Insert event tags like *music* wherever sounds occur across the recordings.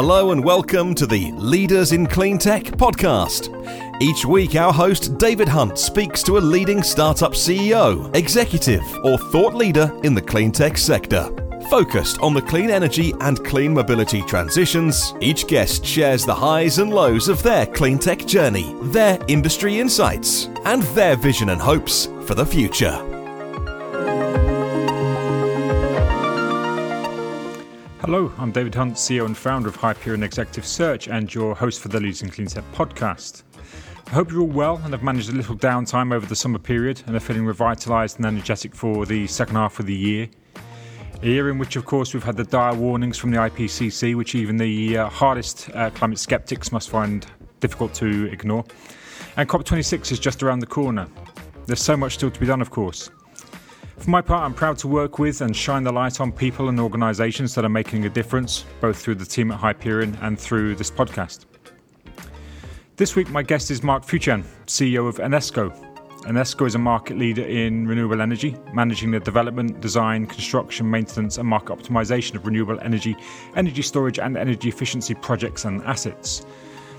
Hello and welcome to the Leaders in Clean Tech podcast. Each week, our host David Hunt speaks to a leading startup CEO, executive, or thought leader in the clean tech sector. Focused on the clean energy and clean mobility transitions, each guest shares the highs and lows of their clean tech journey, their industry insights, and their vision and hopes for the future. Hello, I'm David Hunt, CEO and founder of Hyperion Executive Search and your host for the in Clean Tech podcast. I hope you're all well and have managed a little downtime over the summer period and are feeling revitalised and energetic for the second half of the year. A year in which, of course, we've had the dire warnings from the IPCC, which even the uh, hardest uh, climate skeptics must find difficult to ignore. And COP26 is just around the corner. There's so much still to be done, of course. For my part, I'm proud to work with and shine the light on people and organisations that are making a difference, both through the team at Hyperion and through this podcast. This week, my guest is Mark Futyan, CEO of Anesco. Anesco is a market leader in renewable energy, managing the development, design, construction, maintenance, and market optimization of renewable energy, energy storage, and energy efficiency projects and assets.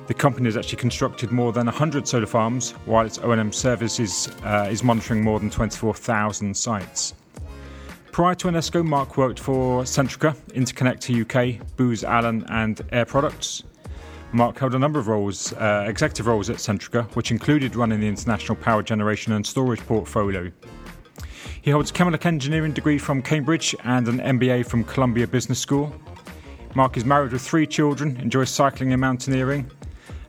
The company has actually constructed more than 100 solar farms, while its O&M service is, uh, is monitoring more than 24,000 sites. Prior to Anesco, Mark worked for Centrica, Interconnector UK, Booz Allen, and Air Products. Mark held a number of roles, uh, executive roles at Centrica, which included running the international power generation and storage portfolio. He holds a chemical engineering degree from Cambridge and an MBA from Columbia Business School. Mark is married with three children, enjoys cycling and mountaineering,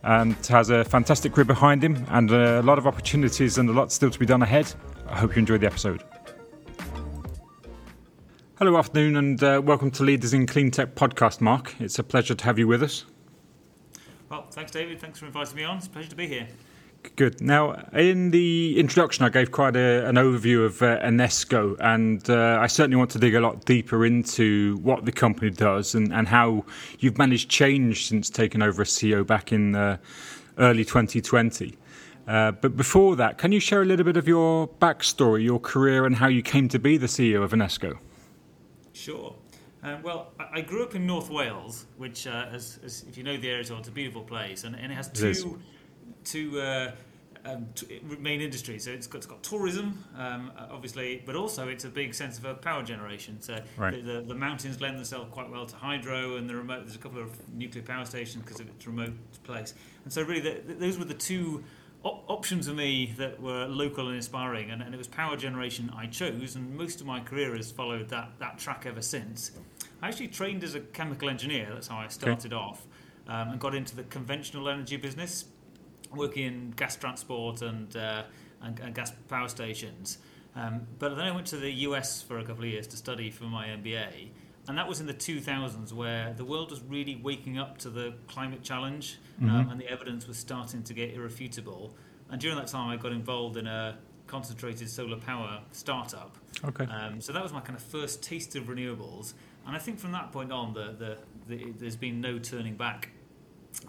and has a fantastic career behind him and a lot of opportunities and a lot still to be done ahead. I hope you enjoyed the episode. Hello, afternoon, and uh, welcome to Leaders in Clean Tech podcast, Mark. It's a pleasure to have you with us. Well, thanks, David. Thanks for inviting me on. It's a pleasure to be here. Good. Now, in the introduction, I gave quite a, an overview of uh, Anesco, and uh, I certainly want to dig a lot deeper into what the company does and, and how you've managed change since taking over as CEO back in uh, early 2020. Uh, but before that, can you share a little bit of your backstory, your career, and how you came to be the CEO of Anesco? Sure. Um, well, I grew up in North Wales, which, uh, as, as, if you know the area, it's a beautiful place, and, and it has two two uh, um, t- main industries. So it's got, it's got tourism, um, obviously, but also it's a big sense of uh, power generation. So right. the, the, the, mountains lend themselves quite well to hydro, and the remote. There's a couple of nuclear power stations because of its remote place. And so really, the, those were the two op- options for me that were local and inspiring. And, and, it was power generation I chose, and most of my career has followed that that track ever since. I actually trained as a chemical engineer. That's how I started okay. off. Um, and got into the conventional energy business working in gas transport and, uh, and, and, gas power stations. Um, but then I went to the US for a couple of years to study for my MBA. And that was in the 2000s where the world was really waking up to the climate challenge um, mm-hmm. um, and the evidence was starting to get irrefutable. And during that time, I got involved in a concentrated solar power startup. Okay. Um, so that was my kind of first taste of renewables. And I think from that point on, the, the, the, there's been no turning back.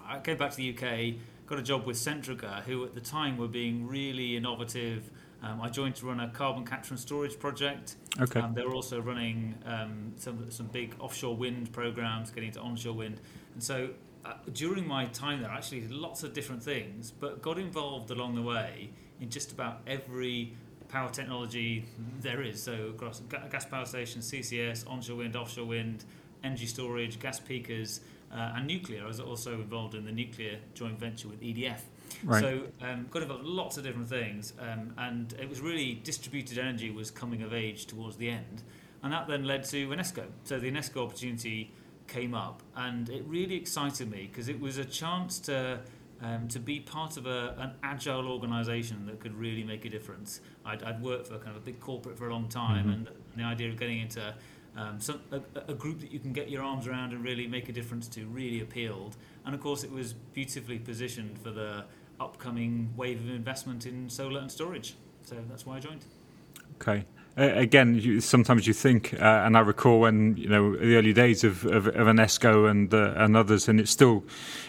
I came back to the UK got a job with Centrica, who at the time were being really innovative. Um, I joined to run a carbon capture and storage project. Okay. Um, they were also running um, some some big offshore wind programs, getting into onshore wind, and so uh, during my time there, actually lots of different things, but got involved along the way in just about every power technology there is. So across gas power stations, CCS, onshore wind, offshore wind, energy storage, gas peakers uh, and nuclear. I was also involved in the nuclear joint venture with EDF. Right. So um, got involved in lots of different things, um, and it was really distributed energy was coming of age towards the end, and that then led to Anesco. So the Anesco opportunity came up, and it really excited me because it was a chance to. Um, to be part of a, an agile organisation that could really make a difference. I'd, I'd, worked for kind of a big corporate for a long time, mm-hmm. and the idea of getting into um, some, a, a, group that you can get your arms around and really make a difference to really appealed. And of course, it was beautifully positioned for the upcoming wave of investment in solar and storage. So that's why I joined. Okay. Again, you, sometimes you think, uh, and I recall when you know the early days of of, of Anesco and uh, and others, and it's still,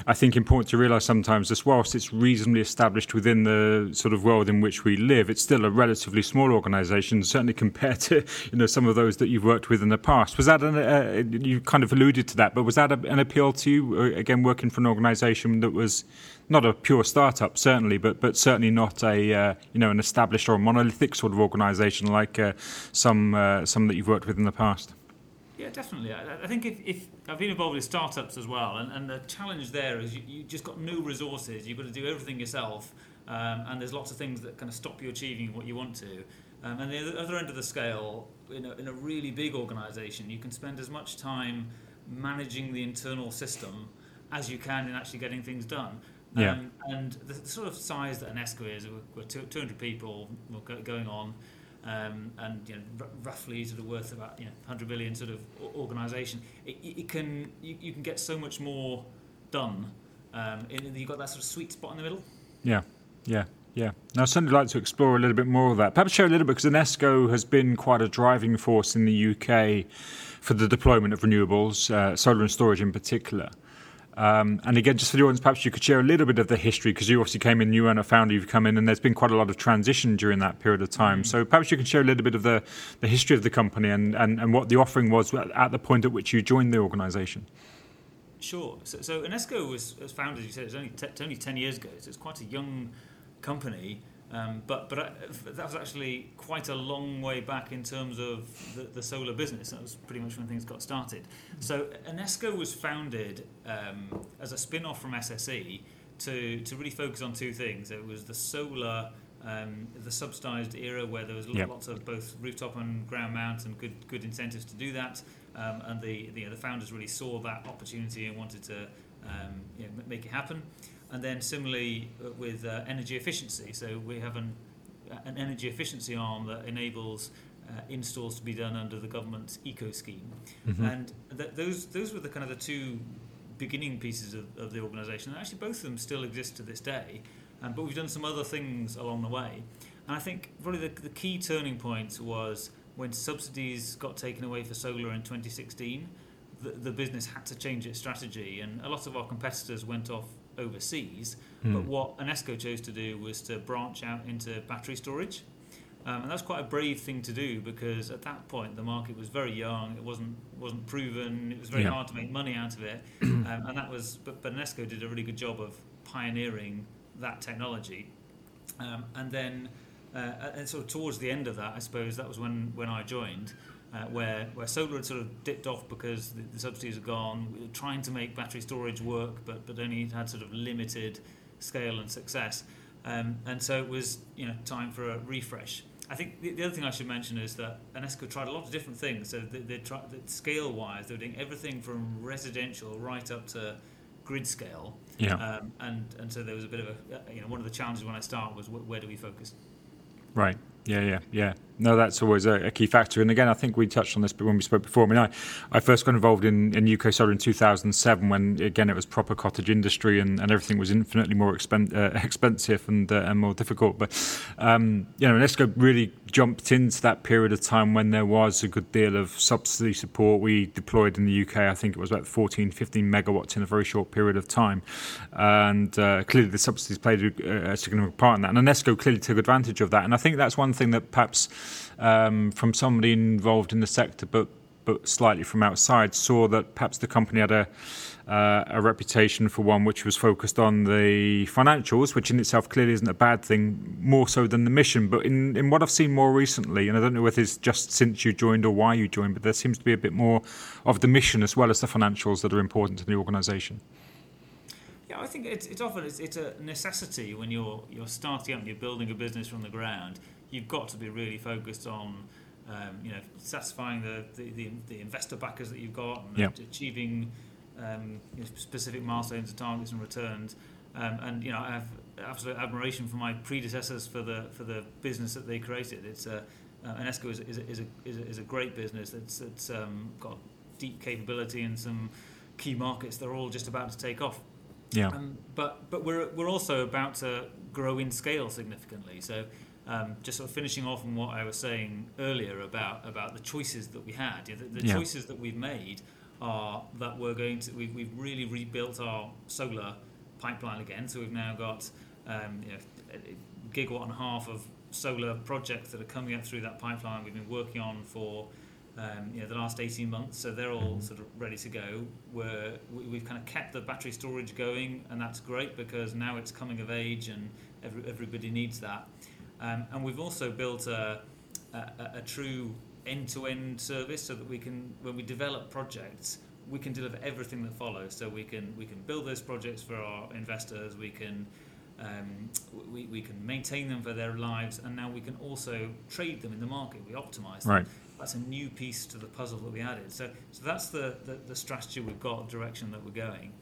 I think, important to realise sometimes, as whilst it's reasonably established within the sort of world in which we live, it's still a relatively small organisation, certainly compared to you know some of those that you've worked with in the past. Was that an, uh, you kind of alluded to that, but was that a, an appeal to you uh, again, working for an organisation that was not a pure startup, certainly, but but certainly not a uh, you know an established or monolithic sort of organisation like uh, some uh, some that you've worked with in the past. Yeah, definitely. I, I think if, if, I've been involved with startups as well, and, and the challenge there is you, you just got no resources. You've got to do everything yourself, um, and there's lots of things that kind of stop you achieving what you want to. Um, and the other end of the scale, in a, in a really big organisation, you can spend as much time managing the internal system as you can in actually getting things done. Yeah. Um, and the sort of size that Anesco is, we're 200 people going on, um, and you know, r- roughly sort of worth about you know 100 billion sort of organisation. It, it, can you, you, can get so much more done. Um, in, you've got that sort of sweet spot in the middle. Yeah, yeah. Yeah, now I'd certainly like to explore a little bit more of that. Perhaps share a little bit because Anesco has been quite a driving force in the UK for the deployment of renewables, uh, solar and storage in particular. Um, and again, just for the audience, perhaps you could share a little bit of the history because you obviously came in, you and a founder, you've come in, and there's been quite a lot of transition during that period of time. Mm. So perhaps you can share a little bit of the, the history of the company and, and, and what the offering was at the point at which you joined the organisation. Sure. So, so Anesco was, was founded, as you said, it's only, t- only 10 years ago, so it's quite a young company. Um, but but uh, that was actually quite a long way back in terms of the, the, solar business. That was pretty much when things got started. So Anesco was founded um, as a spin off from SSE to, to really focus on two things. It was the solar, um, the subsidised era where there was yep. lots of both rooftop and ground mount and good good incentives to do that. Um, and the, the, the founders really saw that opportunity and wanted to um, you know, make it happen. And then similarly uh, with uh, energy efficiency, so we have an, an energy efficiency arm that enables uh, installs to be done under the government's eco scheme, mm-hmm. and th- those those were the kind of the two beginning pieces of, of the organisation. And actually, both of them still exist to this day, um, but we've done some other things along the way. And I think probably the, the key turning point was when subsidies got taken away for solar in 2016. The, the business had to change its strategy, and a lot of our competitors went off overseas. Mm. But what Anesco chose to do was to branch out into battery storage. Um, and that's quite a brave thing to do because at that point the market was very young. It wasn't wasn't proven. It was very yeah. hard to make money out of it. *clears throat* um, and that was, but, but Anesco did a really good job of pioneering that technology. Um, and then, uh, and sort of towards the end of that, I suppose that was when when I joined uh, where where solar had sort of dipped off because the, the subsidies are gone. We were trying to make battery storage work, but but only had sort of limited scale and success. Um, and so it was you know time for a refresh. I think the, the, other thing I should mention is that Anesco tried a lot of different things. So they, they tried scale wise, they were doing everything from residential right up to grid scale. Yeah. Um, and and so there was a bit of a you know one of the challenges when I started was where do we focus. Right. Yeah, yeah, yeah. No, that's always a, a, key factor. And again, I think we touched on this when we spoke before. I mean, I, I first got involved in, in UK solar in 2007 when, again, it was proper cottage industry and, and everything was infinitely more expen- uh, expensive and, uh, and more difficult. But, um, you know, Anesco really jumped into that period of time when there was a good deal of subsidy support. We deployed in the UK, I think it was about 14, 15 megawatts in a very short period of time. And uh, clearly the subsidies played a, a significant part in that. And Anesco clearly took advantage of that. And I think that's one thing that perhaps um, from somebody involved in the sector, but but slightly from outside, saw that perhaps the company had a uh, a reputation for one which was focused on the financials, which in itself clearly isn't a bad thing, more so than the mission. But in, in what I've seen more recently, and I don't know whether it's just since you joined or why you joined, but there seems to be a bit more of the mission as well as the financials that are important to the organisation. Yeah, I think it's, it's often it's, it's a necessity when you're you're starting up, and you're building a business from the ground you've got to be really focused on um, you know satisfying the, the, the, the, investor backers that you've got and yep. achieving um, you know, specific milestones and targets and returns. Um, and you know I have absolute admiration for my predecessors for the for the business that they created. It's a uh, Anesco is, is, a, is, a, is, a, is a great business that's, that's um, got deep capability in some key markets. They're all just about to take off. Yeah. Um, but but we're we're also about to grow in scale significantly. So um, just sort of finishing off on what I was saying earlier about about the choices that we had. You know, the, the Yeah. choices that we've made are that we're going to we've, we've really rebuilt our solar pipeline again. So we've now got um, you know, a gigawatt and a half of solar projects that are coming up through that pipeline. We've been working on for um, you know the last 18 months, so they're all sort of ready to go. We're, we- we've kind of kept the battery storage going, and that's great because now it's coming of age, and every, everybody needs that. Um, and we've also built a, a, a- true end-to-end service so that we can, when we develop projects, we can deliver everything that follows. So we can we can build those projects for our investors. We can um, we, we can maintain them for their lives, and now we can also trade them in the market. We optimize them. Right. That's a new piece to the puzzle that we added. So so that's the the, the strategy we've got, direction that we're going.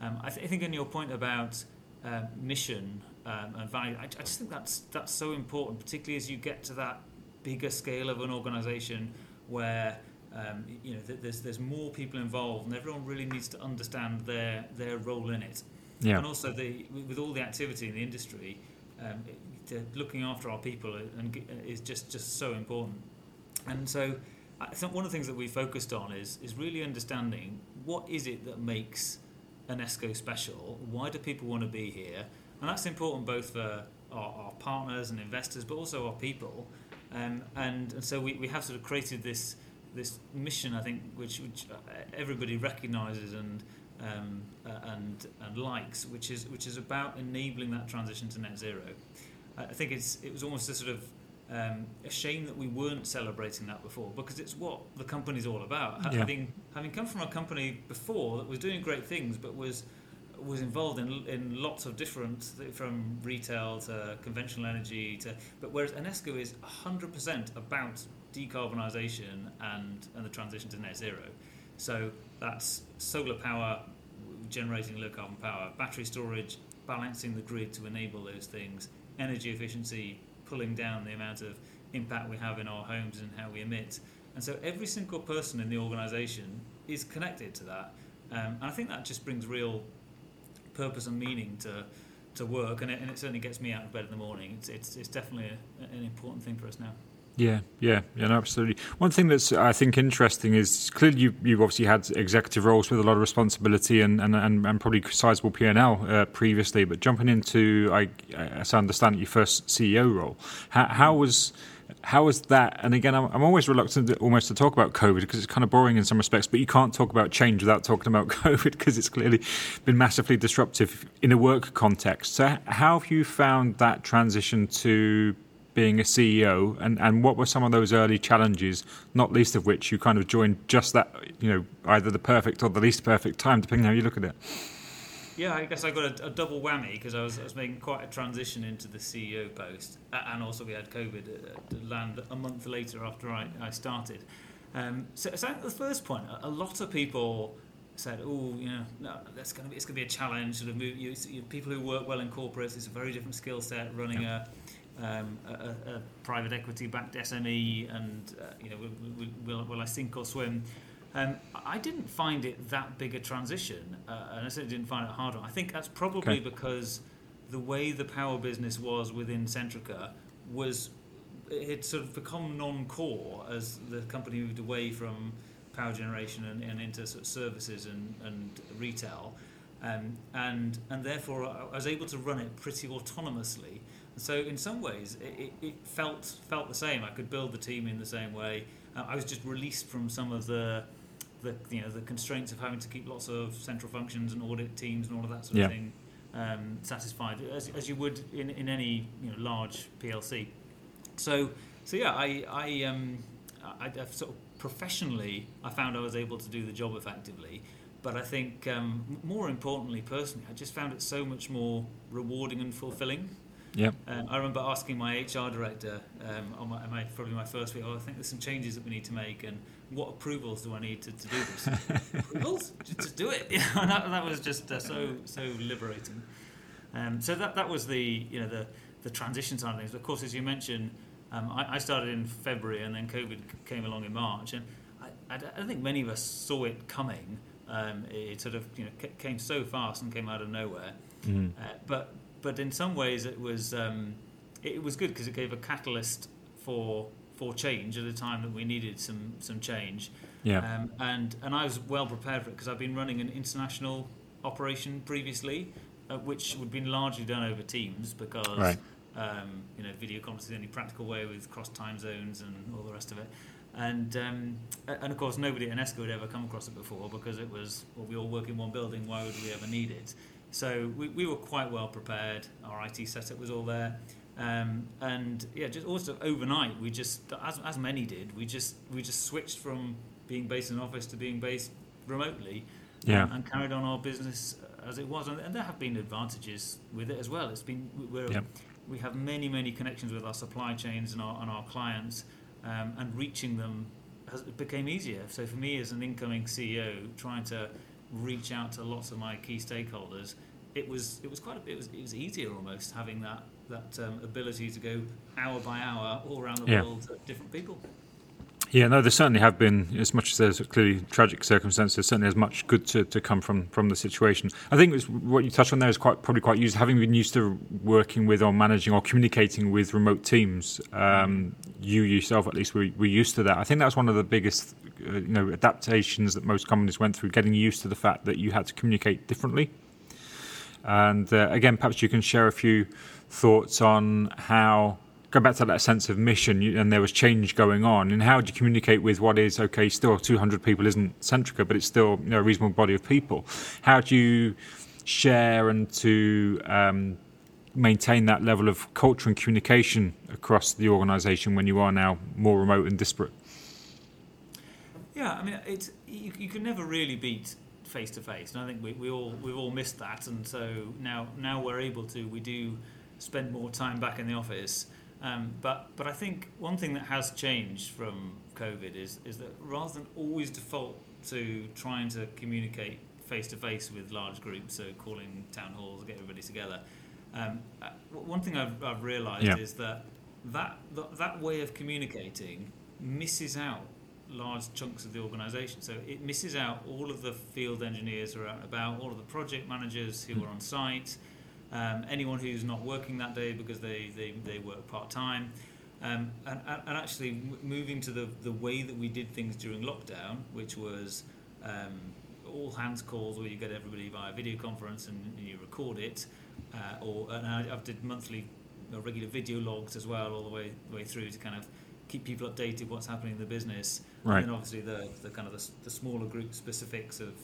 Um, I, th- I think on your point about uh, mission um, and value, I, I just think that's that's so important, particularly as you get to that bigger scale of an organisation where um, you know th- there's there's more people involved, and everyone really needs to understand their their role in it. Yeah. And also the with all the activity in the industry, um, it- looking after our people and is just just so important. And so, I think one of the things that we focused on is is really understanding what is it that makes Anesco special. Why do people want to be here? And that's important both for our, our partners and investors, but also our people. Um, and, and so we, we have sort of created this this mission, I think, which, which uh, everybody recognises and um, uh, and and likes, which is which is about enabling that transition to net zero. I I think it's it was almost a sort of um, a shame that we weren't celebrating that before because it's what the company's all about. Yeah. Having having come from a company before that was doing great things, but was was involved in in lots of different from retail to conventional energy to but whereas Anesco is 100% about decarbonisation and and the transition to net zero. So that's solar power generating low carbon power, battery storage, balancing the grid to enable those things, energy efficiency, pulling down the amount of impact we have in our homes and how we emit. And so every single person in the organisation is connected to that. Um, and I think that just brings real purpose and meaning to, to work, and it, and it certainly gets me out of bed in the morning. It's, it's, it's definitely a, an important thing for us now. Yeah, yeah, yeah, absolutely. One thing that's I think interesting is clearly you you've obviously had executive roles with a lot of responsibility and and, and, and probably sizable P and L uh, previously, but jumping into I as I understand your first CEO role, how, how was how was that? And again, I'm, I'm always reluctant to, almost to talk about COVID because it's kind of boring in some respects. But you can't talk about change without talking about *laughs* COVID because it's clearly been massively disruptive in a work context. So, how have you found that transition to being a CEO, and, and what were some of those early challenges, not least of which you kind of joined just that, you know, either the perfect or the least perfect time, depending how you look at it. Yeah, I guess I got a, a double whammy because I was, I was making quite a transition into the CEO post, A- and also we had COVID uh, land a month later after I, I started. Um, so, so the first point, a, a lot of people said, "Oh, you know, no, that's going to be it's going to be a challenge." Sort of move, you, you, people who work well in corporates, it's a very different skill set running a um, a, a, private equity-backed SME, and uh, you know, will, will, will, will I sink or swim? Um, I didn't find it that big a transition, uh, and I certainly didn't find it hard. I think that's probably Okay. because the way the power business was within Centrica was it sort of become non-core as the company moved away from power generation and, and into sort of services and, and retail, um, and and therefore I was able to run it pretty autonomously. So in some ways, it, it, it felt felt the same. I could build the team in the same way. Uh, I was just released from some of the the you know the constraints of having to keep lots of central functions and audit teams and all of that sort Yeah. of thing um, satisfied as, as you would in, in any you know large PLC. So so yeah, I I um I, I've sort of professionally I found I was able to do the job effectively. But I think um, more importantly, personally, I just found it so much more rewarding and fulfilling. Yeah. Um, I remember asking my HR director um, on my, my probably my first week. Oh, I think there's some changes that we need to make, and what approvals do I need to, to do this? *laughs* approvals? Just, do it. You know, and that, that was just uh, so so liberating. Um, so that that was the you know the the transition side of things. But Of course, as you mentioned, um, I, I started in February, and then COVID came along in March, and I, I, don't- think many of us saw it coming. Um, it sort of you know ca- came so fast and came out of nowhere. Mhm. Uh, but but in some ways it was um, it was good because it gave a catalyst for for change at a time that we needed some some change. Yeah. Um, and and I was well prepared for it because I've been running an international operation previously, uh, which would been largely done over Teams because right. um, you know video conferencing is the only practical way with cross time zones and all the rest of it. And um, and of course nobody at Anesco had ever come across it before because it was well, we all work in one building. Why would we ever need it? So we, we were quite well prepared. Our IT setup was all there. Um, and yeah, just also overnight, we just, as, as many did, we just we just switched from being based in an office to being based remotely, yeah. and, and carried on our business as it was. And, and, there have been advantages with it as well. It's been we're, yep. we have many many connections with our supply chains and our and our clients, um, and reaching them has, became easier. So for me as an incoming CEO, trying to reach out to lots of my key stakeholders, it was it was quite a, it was it was easier almost having that that um, ability to go hour by hour all around the yeah. world to different people. Yeah, no, there certainly have been, as much as there's clearly tragic circumstances, certainly as much good to, to come from, from the situation. I think what you touched on there is quite probably quite used, having been used to working with or managing or communicating with remote teams. Um, you yourself, at least, were, were used to that. I think that's one of the biggest, uh, you know, adaptations that most companies went through, getting used to the fact that you had to communicate differently. And uh, again, perhaps you can share a few thoughts on how go back to that sense of mission and there was change going on and how do you communicate with what is okay still 200 people isn't centrica but it's still you know, a reasonable body of people? How do you share and to um, maintain that level of culture and communication across the organization when you are now more remote and disparate? Yeah i mean it's you, you can never really beat face to face and i think we, we all we've all missed that and so now now we're able to we do spend more time back in the office. Um, but but I think one thing that has changed from COVID is is that rather than always default to trying to communicate face to face with large groups, so calling town halls, get everybody together. Um, uh, one thing I've, I've realised yeah. is that that that way of communicating misses out large chunks of the organisation. So it misses out all of the field engineers who are out and about, all of the project managers who mm. are on site, um, anyone who's not working that day because they, they, they work part time. Um, and, and actually moving to the, the way that we did things during lockdown, which was um, all hands calls where you get everybody via video conference and, and you record it, uh, or and I, have did monthly know, regular video logs as well, all the way the way through to kind of keep people updated what's happening in the business, right. and obviously the, the kind of the, the smaller group specifics of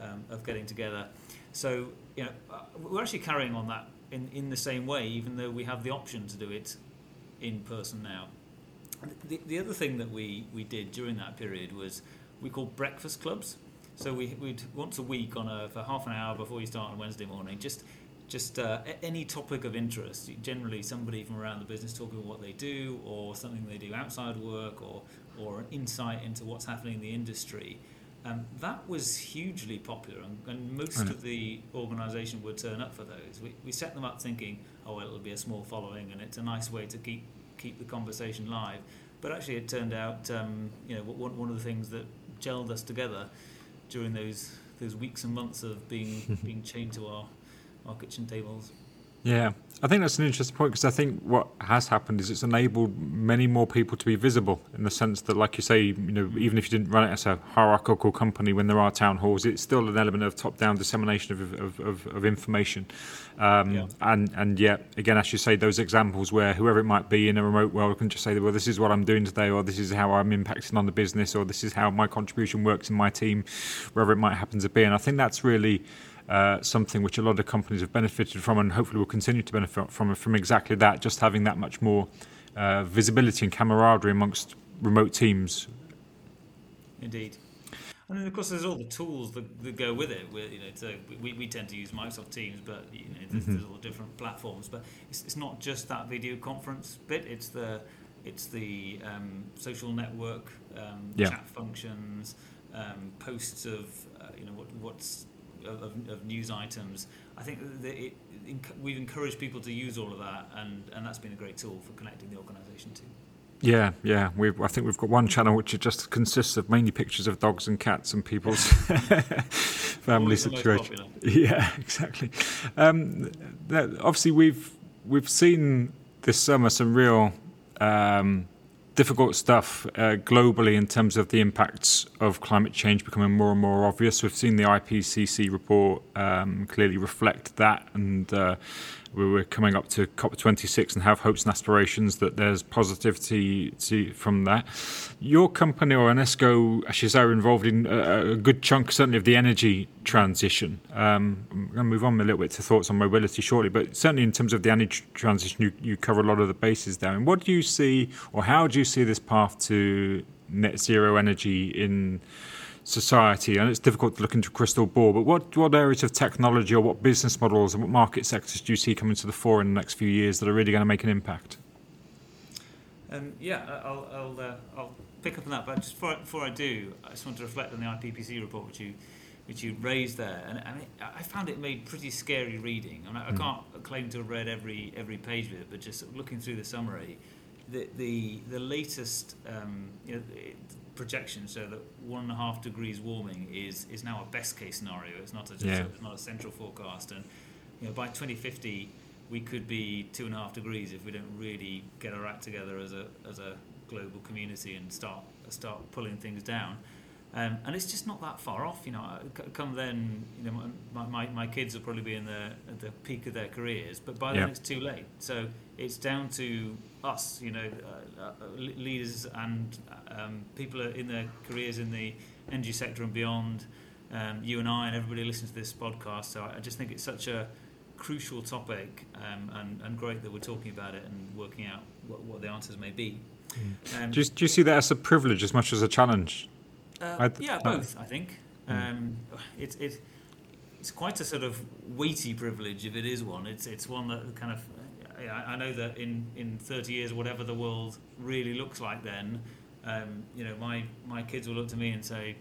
um, of getting together. So you know, uh, we're actually carrying on that in, in the same way, even though we have the option to do it in person now. The, the other thing that we, we did during that period was we called breakfast clubs. So we, we'd once a week on a, for half an hour before you start on Wednesday morning, just just uh, any topic of interest. Generally, somebody from around the business talking what they do, or something they do outside work, or or an insight into what's happening in the industry. Um, that was hugely popular, and, and most of the organisation would turn up for those. We, we set them up thinking, oh, well, it'll be a small following, and it's a nice way to keep keep the conversation live. But actually, it turned out, um, you know, one, one of the things that gelled us together during those those weeks and months of being *laughs* being chained to our our kitchen tables. Yeah, I think that's an interesting point because I think what has happened is it's enabled many more people to be visible in the sense that, like you say, you know, even if you didn't run it as a hierarchical company, when there are town halls, it's still an element of top-down dissemination of, of, of, of information. Um, yeah. And and yet, again, as you say, those examples where whoever it might be in a remote world can just say, well, this is what I'm doing today, or this is how I'm impacting on the business, or this is how my contribution works in my team, wherever it might happen to be. And I think that's really something which a lot of companies have benefited from and hopefully will continue to benefit from from exactly that, just having that much more uh, visibility and camaraderie amongst remote teams. Indeed. And then, of course, there's all the tools that, that go with it. We're, you know, so we, we tend to use Microsoft Teams, but you know, there's, mm-hmm. there's all different platforms. But it's, it's not just that video conference bit. It's the it's the um, social network um, yeah. chat functions, um, posts of uh, you know what, what's of, of news items. I think it, it, we've encouraged people to use all of that, and, and that's been a great tool for connecting the organisation too. Yeah, yeah. We've, I think we've got one channel which just consists of mainly pictures of dogs and cats and people's *laughs* *laughs* family situation. Yeah, *laughs* exactly. Um, obviously, we've we've seen this summer some real um, difficult stuff uh, globally in terms of the impacts of climate change becoming more and more obvious. We've seen the IPCC report um, clearly reflect that, and uh, we're coming up to COP26 and have hopes and aspirations that there's positivity to, from that. Your company or Anesco, actually, are involved in a, a, good chunk, certainly, of the energy transition. Um, I'm going to move on a little bit to thoughts on mobility shortly, but certainly in terms of the energy transition, you, you cover a lot of the bases there. And what do you see, or how do you see this path to net zero energy in? Society, and it's difficult to look into a crystal ball. But what what areas of technology or what business models and what market sectors do you see coming to the fore in the next few years that are really going to make an impact? Um, yeah, I'll I'll, uh, I'll pick up on that. But just before, before I do, I just want to reflect on the IPCC report which you which you raised there, and, and it, I found it made pretty scary reading. I, mean, I mm. can't claim to have read every every page of it, but just looking through the summary, the the the latest um, you know, projection show that one and a half degrees warming is is now a best case scenario. It's not a just yeah. a, not a central forecast, and you know by 2050 we could be two and a half degrees if we don't really get our act together as a as a global community and start start pulling things down. Um, and it's just not that far off, you know. Come then, you know, my, my, my kids will probably be in the at the peak of their careers, but by then it's too late. So it's down to us, you know, uh, uh, leaders and um, people in their careers in the energy sector and beyond. Um, you and I and everybody listening to this podcast. So I, I just think it's such a crucial topic um, and, and great that we're talking about it and working out what, what the answers may be. Mm. Um, do, you, do you see that as a privilege as much as a challenge? Uh, th- yeah, both. I think mm. um, it's it, it's quite a sort of weighty privilege if it is one. It's it's one that kind of I, I know that in in thirty years, whatever the world really looks like then, um, you know, my my kids will look to me and say,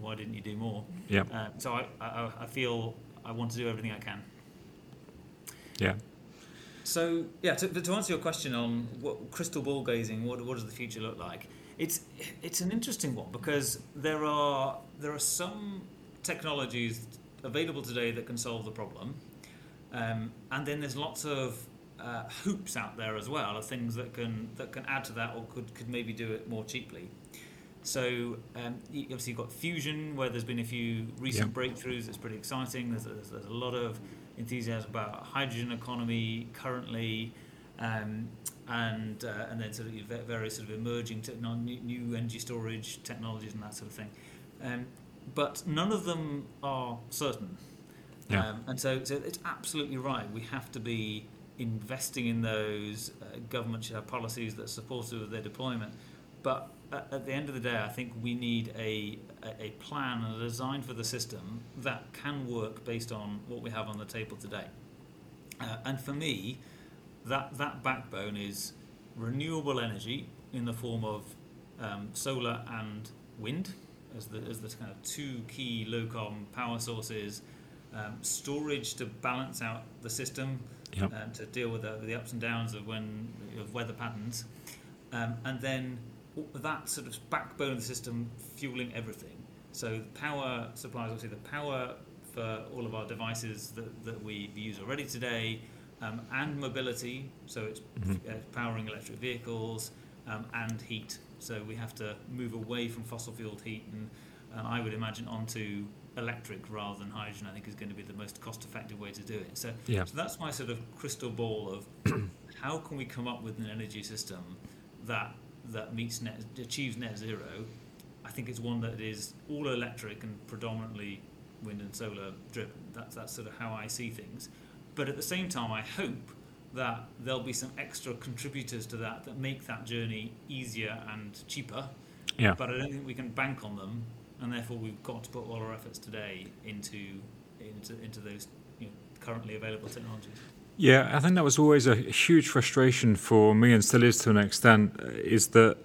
"Why didn't you do more?" Yeah. Uh, so I, I I feel I want to do everything I can. Yeah. So yeah, to, to answer your question on what crystal ball gazing, what what does the future look like? It's it's an interesting one because there are there are some technologies available today that can solve the problem, um, and then there's lots of uh, hoops out there as well of things that can that can add to that or could could maybe do it more cheaply. So um, obviously you've got fusion where there's been a few recent breakthroughs. It's pretty exciting. There's, there's, there's, a lot of enthusiasm about hydrogen economy currently. Um, and uh, and then sort of various sort of emerging new energy storage technologies and that sort of thing. Um, but none of them are certain. Yeah. Um, and so, so it's absolutely right. We have to be investing in those. Uh, government should have policies that are supportive of their deployment. But at, at, the end of the day, I think we need a, a, a plan and a design for the system that can work based on what we have on the table today. Uh, and for me, that that backbone is renewable energy in the form of um, solar and wind as the as the kind of two key low carbon power sources. Um, storage to balance out the system yep. um, to deal with the, the, ups and downs of when of weather patterns, um, and then that sort of backbone of the system fueling everything. So power supplies, obviously the power for all of our devices that, that we use already today, um, and mobility, so it's mm-hmm. uh, powering electric vehicles um, and heat. So we have to move away from fossil fueled heat, and, and I would imagine onto electric rather than hydrogen. I think is going to be the most cost effective way to do it. So, yeah. so that's my sort of crystal ball of *clears throat* how can we come up with an energy system that that meets net achieves net zero. I think it's one that is all electric and predominantly wind and solar driven. That's that's sort of how I see things. But at the same time, I hope that there'll be some extra contributors to that that make that journey easier and cheaper. Yeah. But I don't think we can bank on them, and therefore we've got to put all our efforts today into into into those you know, currently available technologies. Yeah, I think that was always a huge frustration for me, and still is to an extent, is that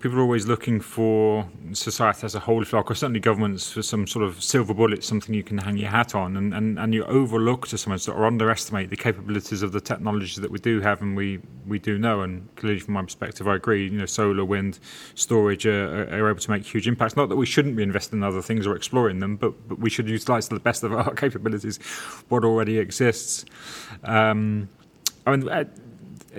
people are always looking for society as a whole, if like, or certainly governments for some sort of silver bullet, something you can hang your hat on, and, and, and you overlook to some extent or underestimate the capabilities of the technologies that we do have and we, we do know. And clearly, from my perspective, I agree. You know, solar, wind, storage are, are able to make huge impacts. Not that we shouldn't be investing in other things or exploring them, but, but we should utilise to the best of our *laughs* capabilities what already exists. Um, I mean.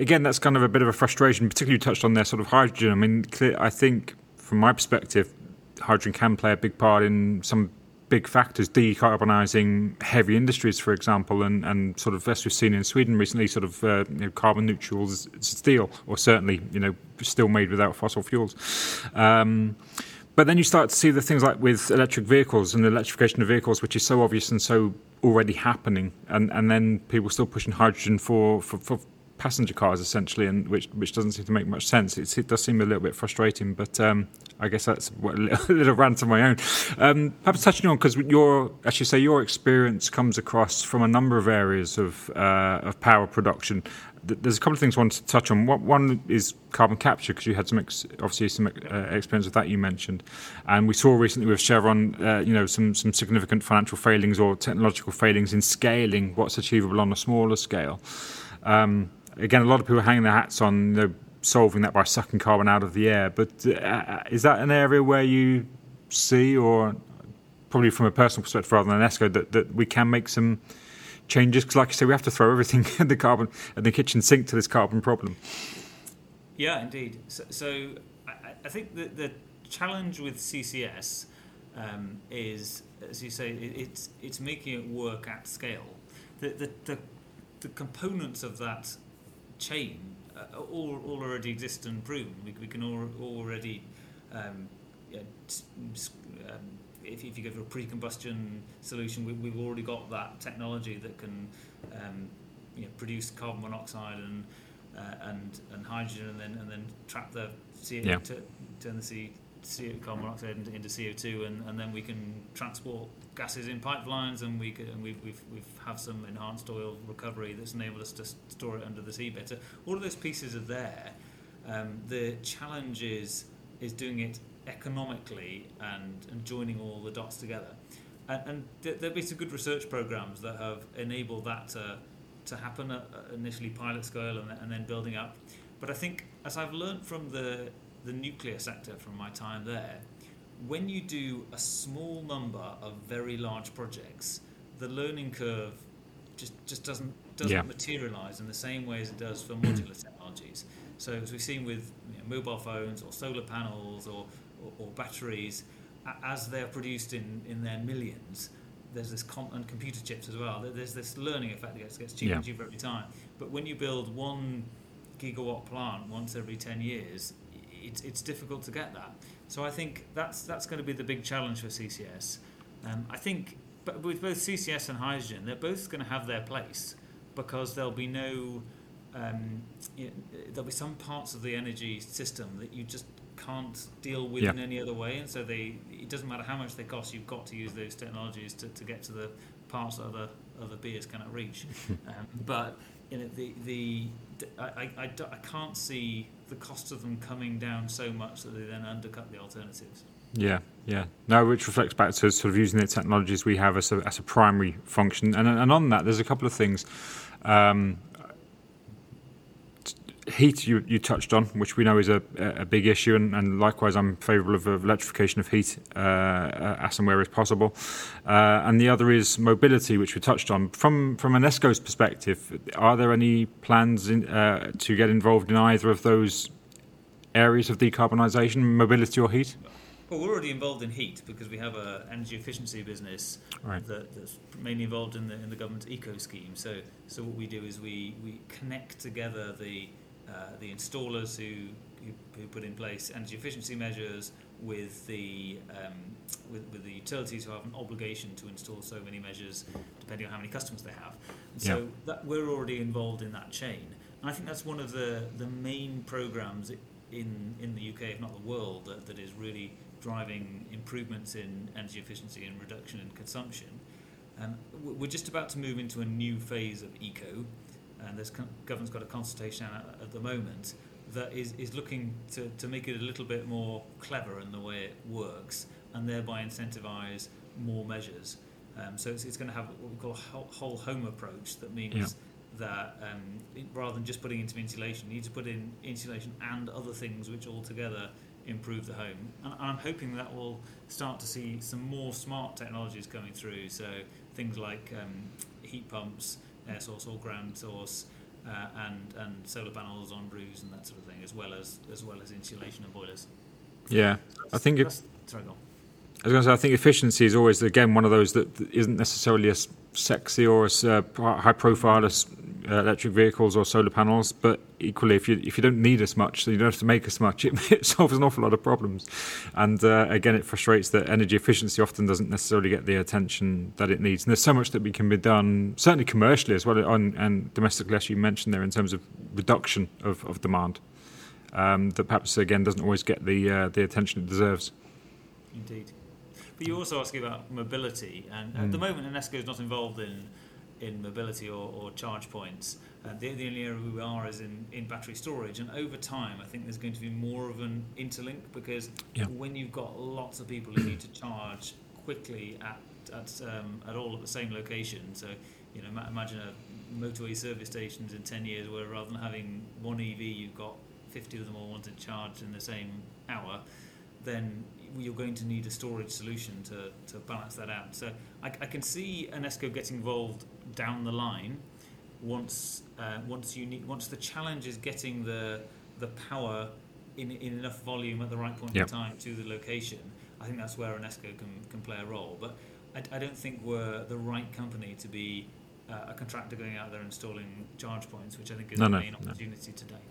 Again, that's kind of a bit of a frustration, particularly you touched on there, sort of hydrogen. I mean, I think from my perspective, hydrogen can play a big part in some big factors, decarbonising heavy industries, for example, and, and sort of as we've seen in Sweden recently, sort of uh, you know, carbon neutral steel, or certainly you know still made without fossil fuels. Um, but then you start to see the things like with electric vehicles and the electrification of vehicles, which is so obvious and so already happening, and, and then people still pushing hydrogen for, for, for passenger cars essentially, and which which doesn't seem to make much sense. It's, it does seem a little bit frustrating, but um, I guess that's *laughs* a, little, little rant of my own. Um, perhaps touching on because your, as you say, your experience comes across from a number of areas of uh, of power production. There's a couple of things I wanted to touch on. One is carbon capture because you had some ex- obviously some uh, experience with that you mentioned, and we saw recently with Chevron, uh, you know, some some significant financial failings or technological failings in scaling what's achievable on a smaller scale. Um, again, a lot of people are hanging their hats on you know, solving that by sucking carbon out of the air. But uh, is that an area where you see, or probably from a personal perspective rather than Anesco, that, that we can make some changes? Because, like I say, we have to throw everything *laughs* at the carbon at the kitchen sink to this carbon problem. Yeah, indeed. So, so I, I, think that the challenge with CCS um, is, as you say, it, it's it's making it work at scale. The, the, the, the components of that chain uh, all, all already exist and proven. We, we can all, already, um, yeah, um, if, if you go for a pre-combustion solution, we, we've already got that technology that can um, you know, produce carbon monoxide and uh, and and hydrogen, and then and then trap the CO2, yeah. turn the CO, carbon monoxide into, into CO2, and, and then we can transport gases in pipelines, and we and we've, we've, we've have some enhanced oil recovery that's enabled us to store it under the sea better. All of those pieces are there. Um, the challenge is is doing it economically and, and joining all the dots together. And, and there have been some good research programs that have enabled that to, to happen at initially pilot scale and, and then building up. But I think, as I've learned from the, the nuclear sector from my time there, when you do a small number of very large projects, the learning curve just just doesn't doesn't yeah. materialize in the same way as it does for modular *clears throat* technologies. So as we've seen with you know, mobile phones or solar panels or, or, or, batteries, as they're produced in, in their millions, there's this and computer chips as well. There's this learning effect that gets, gets cheaper yeah. and cheaper every time. But when you build one gigawatt plant once every ten years, it's, it's difficult to get that. So I think that's that's going to be the big challenge for CCS. Um, I think, but with both CCS and hydrogen, they're both going to have their place because there'll be no, um, you know, there'll be some parts of the energy system that you just can't deal with yeah. in any other way, and so they it doesn't matter how much they cost, you've got to use those technologies to, to get to the parts that other other beers cannot reach. *laughs* um, but you know the the I, I, I, can't see the cost of them coming down so much that they then undercut the alternatives. Yeah, yeah. No, which reflects back to sort of using the technologies we have as a, as a primary function. And, and on that, there's a couple of things. Um, heat you, you touched on, which we know is a, a big issue, and, and likewise, I'm favourable of, of electrification of heat uh, as and where is possible. Uh, and the other is mobility, which we touched on. From from Anesco's perspective, are there any plans in, uh, to get involved in either of those areas of decarbonisation, mobility or heat? Well, we're already involved in heat because we have an energy efficiency business right. that, that's mainly involved in the in the government's eco scheme. So, so what we do is we, we connect together the uh, the installers who, who, who put in place energy efficiency measures with the um, with, with, the utilities who have an obligation to install so many measures depending on how many customers they have. And so yeah. that we're already involved in that chain. And I think that's one of the, the main programs in in the UK, if not the world, that, that is really driving improvements in energy efficiency and reduction in consumption. Um, we're just about to move into a new phase of eco, and this government's got a consultation at the moment that is, is looking to, to make it a little bit more clever in the way it works and thereby incentivise more measures. Um, so it's, it's going to have what we call a whole home approach that means yeah. that um, it, rather than just putting into insulation, you need to put in insulation and other things which all together improve the home. And I'm hoping that will start to see some more smart technologies coming through. So things like um, heat pumps air source or ground source, uh, and and solar panels on roofs and that sort of thing, as well as as well as insulation and boilers. Yeah, I think it. Sorry, go on. I was going to say, I think efficiency is always again one of those that isn't necessarily as sexy or as uh, high profile as uh, electric vehicles or solar panels, but equally, if you if you don't need as much, so you don't have to make as much, it, *laughs* it solves an awful lot of problems. And uh, again, it frustrates that energy efficiency often doesn't necessarily get the attention that it needs. And there's so much that we can be done, certainly commercially as well, on, and domestically, as you mentioned there, in terms of reduction of, of demand, um, that perhaps again doesn't always get the uh, the attention it deserves. Indeed. But you also asking about mobility, and mm. at the mm. moment, Anesco is not involved in in mobility or, or charge points. Uh, the, the, only area we are is in, in battery storage, and over time, I think there's going to be more of an interlink because yeah. when you've got lots of people who need to charge quickly at at, um, at all at the same location, so you know, imagine a motorway service stations in 10 years where rather than having one EV, you've got 50 of them all wanted charged in the same hour, then you're going to need a storage solution to, to balance that out. So I, I can see Anesco getting involved down the line once uh, once you need once the challenge is getting the the power in, in enough volume at the right point yep. in time to the location. I think that's where Anesco can, can play a role. But I, I don't think we're the right company to be uh, a contractor going out there installing charge points, which I think is no, the main no, opportunity no. today.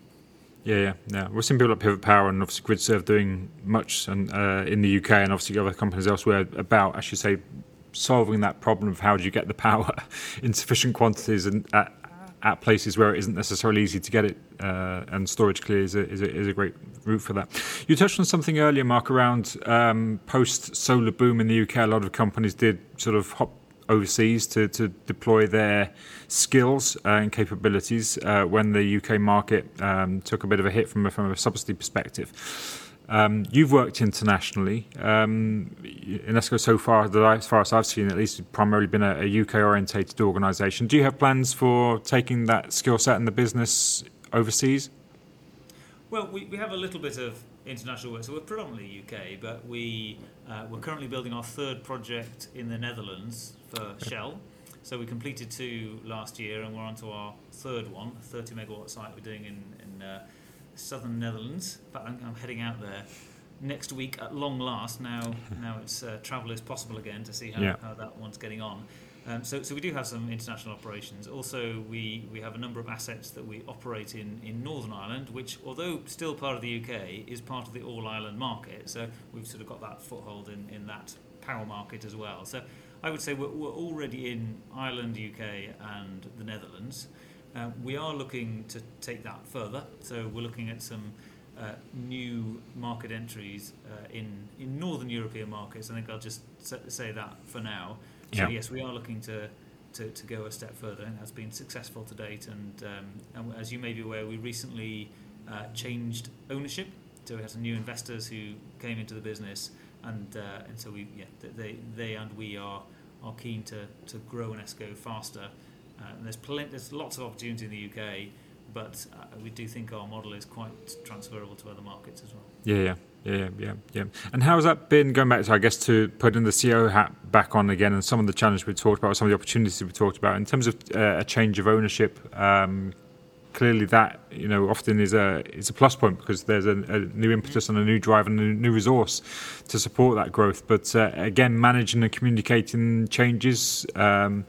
Yeah, yeah, yeah. We're seeing people like Pivot Power and obviously GridServe doing much and, uh, in the UK and obviously other companies elsewhere about, I should say, solving that problem of how do you get the power *laughs* in sufficient quantities and at, at places where it isn't necessarily easy to get it, uh, and storage clear is a, is, a, is a great route for that. You touched on something earlier, Mark, around um, post solar boom in the UK. A lot of companies did sort of hop overseas to, to deploy their skills uh, and capabilities uh, when the UK market um, took a bit of a hit from a, from a subsidy perspective. Um, you've worked internationally. Um, Anesco, so far, I, as far as I've seen, at least, primarily been a, a UK orientated organisation. Do you have plans for taking that skill set in the business overseas? Well, we, we have a little bit of international work, so we're predominantly UK, but we uh, we're currently building our third project in the Netherlands for Shell. So we completed two last year, and we're on to our third one, a 30 megawatt site we're doing in, in uh, southern Netherlands. But I'm, I'm, heading out there next week at long last. Now, *laughs* now it's uh, travel is possible again to see how, yeah. how that one's getting on. Um, so, so we do have some international operations. Also, we, we have a number of assets that we operate in, in Northern Ireland, which, although still part of the UK, is part of the All Ireland market. So we've sort of got that foothold in, in that power market as well. So I would say we're, we're already in Ireland, UK, and the Netherlands. Uh, we are looking to take that further. So we're looking at some uh, new market entries uh, in in northern European markets. I think I'll just say that for now. So yeah. yes, we are looking to, to, to go a step further, and that's been successful to date. And, um, and as you may be aware, we recently uh, changed ownership. So we had some new investors who came into the business, and uh, and so we yeah they they and we are are keen to, to grow Anesco faster. Uh, and there's plenty, there's lots of opportunity in the UK, but uh, we do think our model is quite transferable to other markets as well. Yeah, yeah. Yeah, yeah, yeah. And how has that been going back to, I guess, to putting the CEO hat back on again and some of the challenges we talked about, some of the opportunities we talked about in terms of uh, a change of ownership? Um, clearly, that you know often is a is a plus point because there's a, a new impetus and a new drive and a new resource to support that growth. But uh, again, managing and communicating changes. Um,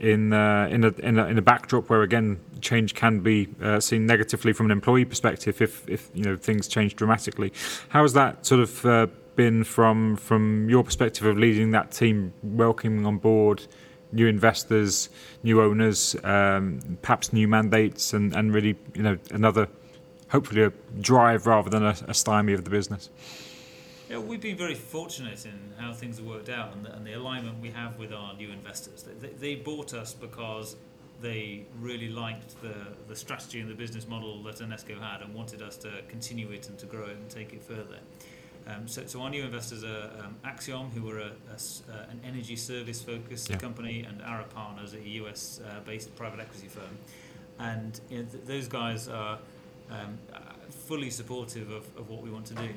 in uh, in, a, in, a, in a backdrop where again change can be uh, seen negatively from an employee perspective if if you know things change dramatically. How has that sort of uh, been from from your perspective of leading that team, welcoming on board new investors, new owners, um, perhaps new mandates, and, and really you know another hopefully a drive rather than a, a stymie of the business. Yeah, we've been very fortunate in how things have worked out and the, and the alignment we have with our new investors. They, they, bought us because they really liked the, the strategy and the business model that Anesco had and wanted us to continue it and to grow it and take it further. Um, so, so, our new investors are um, Axiom, who are a, a, uh, an energy service focused yeah. company, and Ara Partners, a US uh, based private equity firm. And you know, th- those guys are um, fully supportive of, of what we want to do.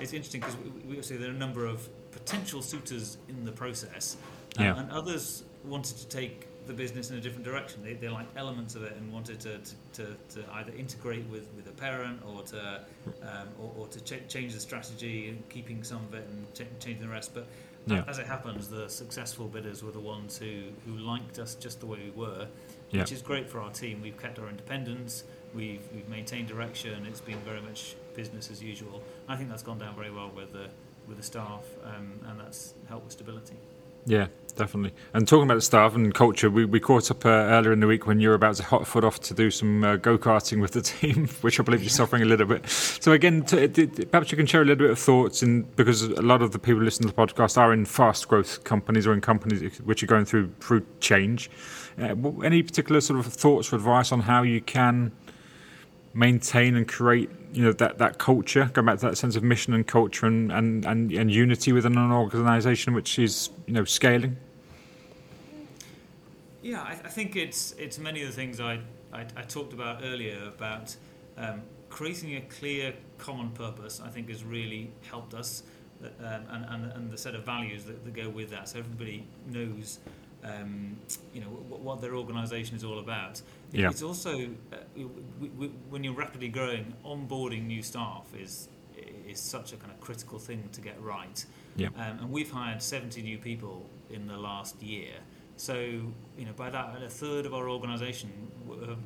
It's interesting because we, we, there are a number of potential suitors in the process, uh, yeah. and others wanted to take the business in a different direction. They, they liked elements of it and wanted to, to, to, to either integrate with, with a parent or to um, or, or, to ch- change the strategy, keeping some of it and ch- changing the rest. But yeah. as it happens, the successful bidders were the ones who, who liked us just the way we were, yeah. which is great for our team. We've kept our independence, we've, we've maintained direction, it's been very much business as usual. I think that's gone down very well with the, with the staff, um, and that's helped with stability. Yeah, definitely. And talking about the staff and culture, we, we caught up uh, earlier in the week when you were about to hot foot off to do some uh, go karting with the *laughs* team, which I believe you're suffering a little bit. So again, to, to, perhaps you can share a little bit of thoughts, in because a lot of the people listening to the podcast are in fast growth companies or in companies which are going through through change. Uh, any particular sort of thoughts or advice on how you can maintain and create you know that that culture going back to that sense of mission and culture and and and, and unity within an organization which is you know scaling? Yeah I, I think it's it's many of the things I I, I talked about earlier about um, creating a clear common purpose I think has really helped us um, and, and, and the set of values that, that go with that. So everybody knows um, you know what, what their organisation is all about. Yeah. It's also uh, we, we, when you're rapidly growing, onboarding new staff is is such a kind of critical thing to get right. Yeah. Um, and we've hired 70 new people in the last year. So you know by that a third of our organisation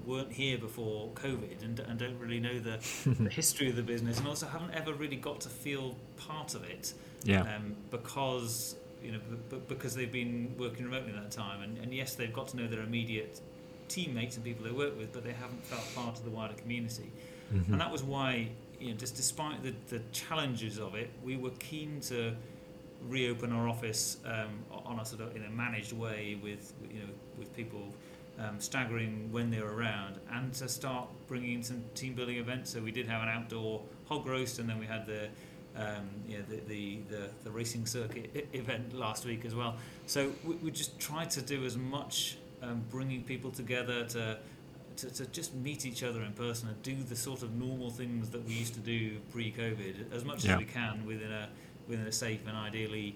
weren't here before COVID and, and don't really know the, *laughs* the history of the business and also haven't ever really got to feel part of it. Yeah. Um, because you know, b- because they've been working remotely that time. And, and yes, they've got to know their immediate teammates and people they work with, but they haven't felt part of the wider community. Mm-hmm. And that was why, you know, just despite the, the challenges of it, we were keen to reopen our office um, on a sort of in a managed way with you know with people um, staggering when they were around, and to start bringing in some team building events. So we did have an outdoor hog roast, and then we had the um, you know, the, the, the, the, racing circuit event last week as well. So we, we just try to do as much um, bringing people together to, to, to, just meet each other in person and do the sort of normal things that we used to do pre-COVID as much yeah. as we can within a within a safe and ideally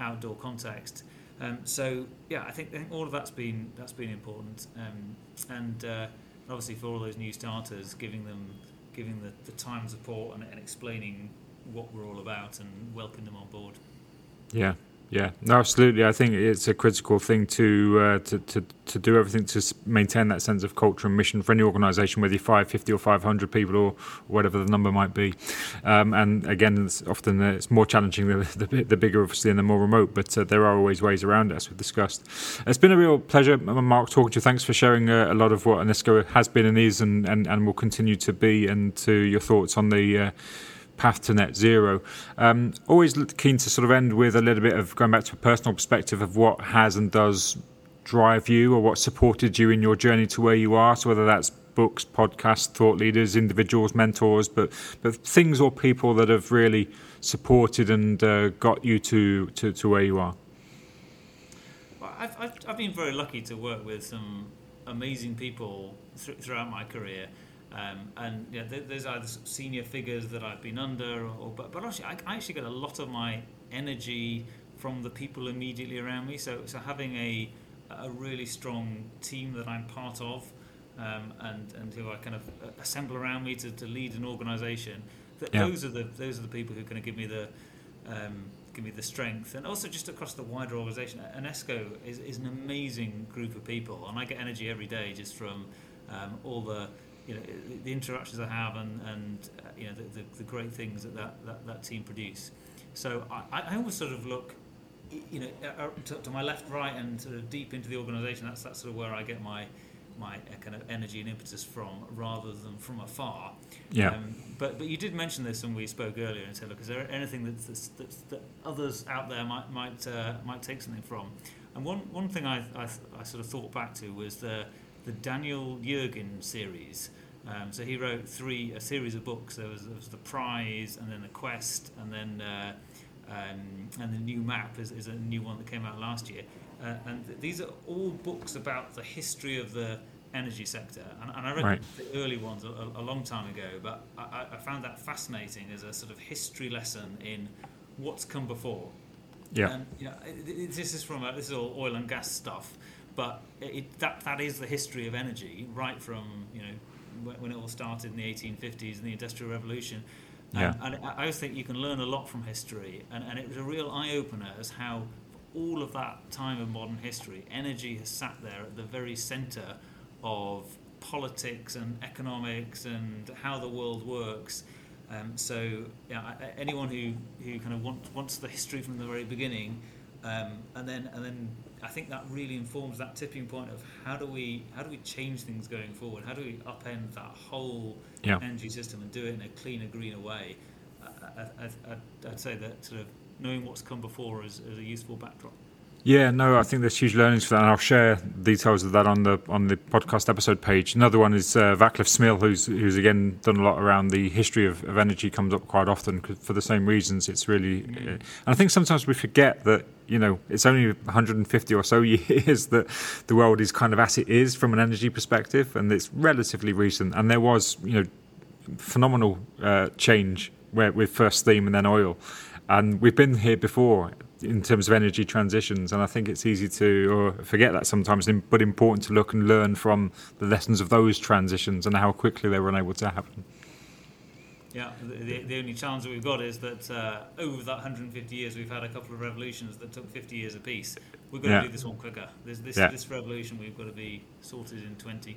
outdoor context. Um, so yeah, I think, I think all of that's been that's been important, um, and uh, obviously for all those new starters, giving them giving the, the time support and, and explaining what we're all about and welcome them on board. Yeah, yeah, no, absolutely. I think it's a critical thing to, uh, to to to do everything to maintain that sense of culture and mission for any organisation, whether you're 550 or 500 people or whatever the number might be. Um, and again, it's often it's more challenging the, the, the, bigger, obviously, and the more remote. But uh, there are always ways around it, as we've discussed. It's been a real pleasure, Mark, talking to you. Thanks for sharing uh, a lot of what Anesco has been and is, and, and, and will continue to be, and to your thoughts on the uh, path to net zero. Um, always keen to sort of end with a little bit of going back to a personal perspective of what has and does drive you or what supported you in your journey to where you are. So whether that's books, podcasts, thought leaders, individuals, mentors, but but things or people that have really supported and uh, got you to, to, to where you are. Well, I've, I've, I've been very lucky to work with some amazing people th- throughout my career. Um, and yeah, there's either senior figures that I've been under, or, or but, but actually, I, I, actually get a lot of my energy from the people immediately around me. So, so having a a really strong team that I'm part of, um, and and who I kind of uh, assemble around me to, to lead an organisation. That yeah. those are the those are the people who are going to give me the um, give me the strength, and also just across the wider organisation. Anesco is, is an amazing group of people, and I get energy every day just from um, all the you know the interactions I have and and uh, you know the, the, the, great things that that, that that team produce. So I, I always sort of look, you know, uh, uh, to, to my left, right, and sort of deep into the organisation. That's that's sort of where I get my my kind of energy and impetus from, rather than from afar. Yeah. Um, but but you did mention this when we spoke earlier and said, look, is there anything that's, that's, that's that others out there might might uh, might take something from? And one one thing I, I I sort of thought back to was the the Daniel Yergin series. Um, so he wrote three a series of books. There was, there was the Prize, and then the Quest, and then uh, um, and the New Map is, is, a new one that came out last year. Uh, and th- these are all books about the history of the energy sector. And, and I read right. the early ones a, a, long time ago, but I, I, found that fascinating as a sort of history lesson in what's come before. Yeah. Um, you know, it, it, this is from a, this is all oil and gas stuff, but it, that that is the history of energy, right from you know when it all started in the 1850s and the Industrial Revolution. Yeah. And I I always think you can learn a lot from history, and, and it was a real eye opener as how all of that time of modern history, energy has sat there at the very centre of politics and economics and how the world works. Um, so, yeah, anyone who, who kind of wants, wants the history from the very beginning, um, and then and then I think that really informs that tipping point of how do we how do we change things going forward? How do we upend that whole Yeah. energy system and do it in a cleaner, greener way? I, I, I, I'd- I'd say that sort of knowing what's come before is, is a useful backdrop. Yeah, no, I think there's huge learnings for that, and I'll share details of that on the on the podcast episode page. Another one is uh, Vaclav Smil, who's who's again done a lot around the history of, of energy. Comes up quite often for the same reasons. It's really, uh, and I think sometimes we forget that you know it's only 150 or so *laughs* years that the world is kind of as it is from an energy perspective, and it's relatively recent. And there was you know phenomenal uh, change where with first steam and then oil. And we've been here before in terms of energy transitions, and I think it's easy to or forget that sometimes, but important to look and learn from the lessons of those transitions and how quickly they were unable to happen. Yeah, the, the, the only challenge that we've got is that uh, over that 150 years, we've had a couple of revolutions that took 50 years apiece. We've got Yeah. to do this one quicker. This, this, Yeah. this revolution, we've got to be sorted in 20.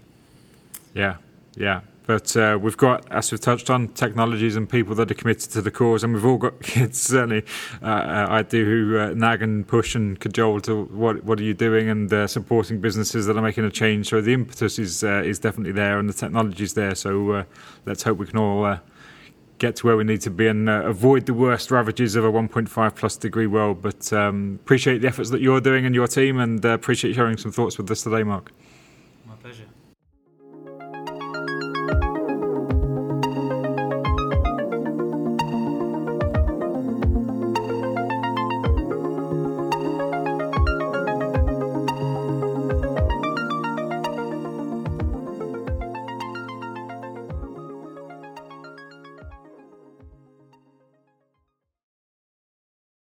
Yeah, yeah. But uh, we've got, as we've touched on, technologies and people that are committed to the cause, and we've all got *laughs* kids. Certainly, uh, uh, I do who uh, nag and push and cajole to what what are you doing, and uh, supporting businesses that are making a change. So the impetus is uh, is definitely there, and the technology is there. So uh, let's hope we can all. Get to where we need to be and uh, avoid the worst ravages of a 1.5 plus degree world. But um, appreciate the efforts that you're doing and your team, and uh, appreciate sharing some thoughts with us today, Mark.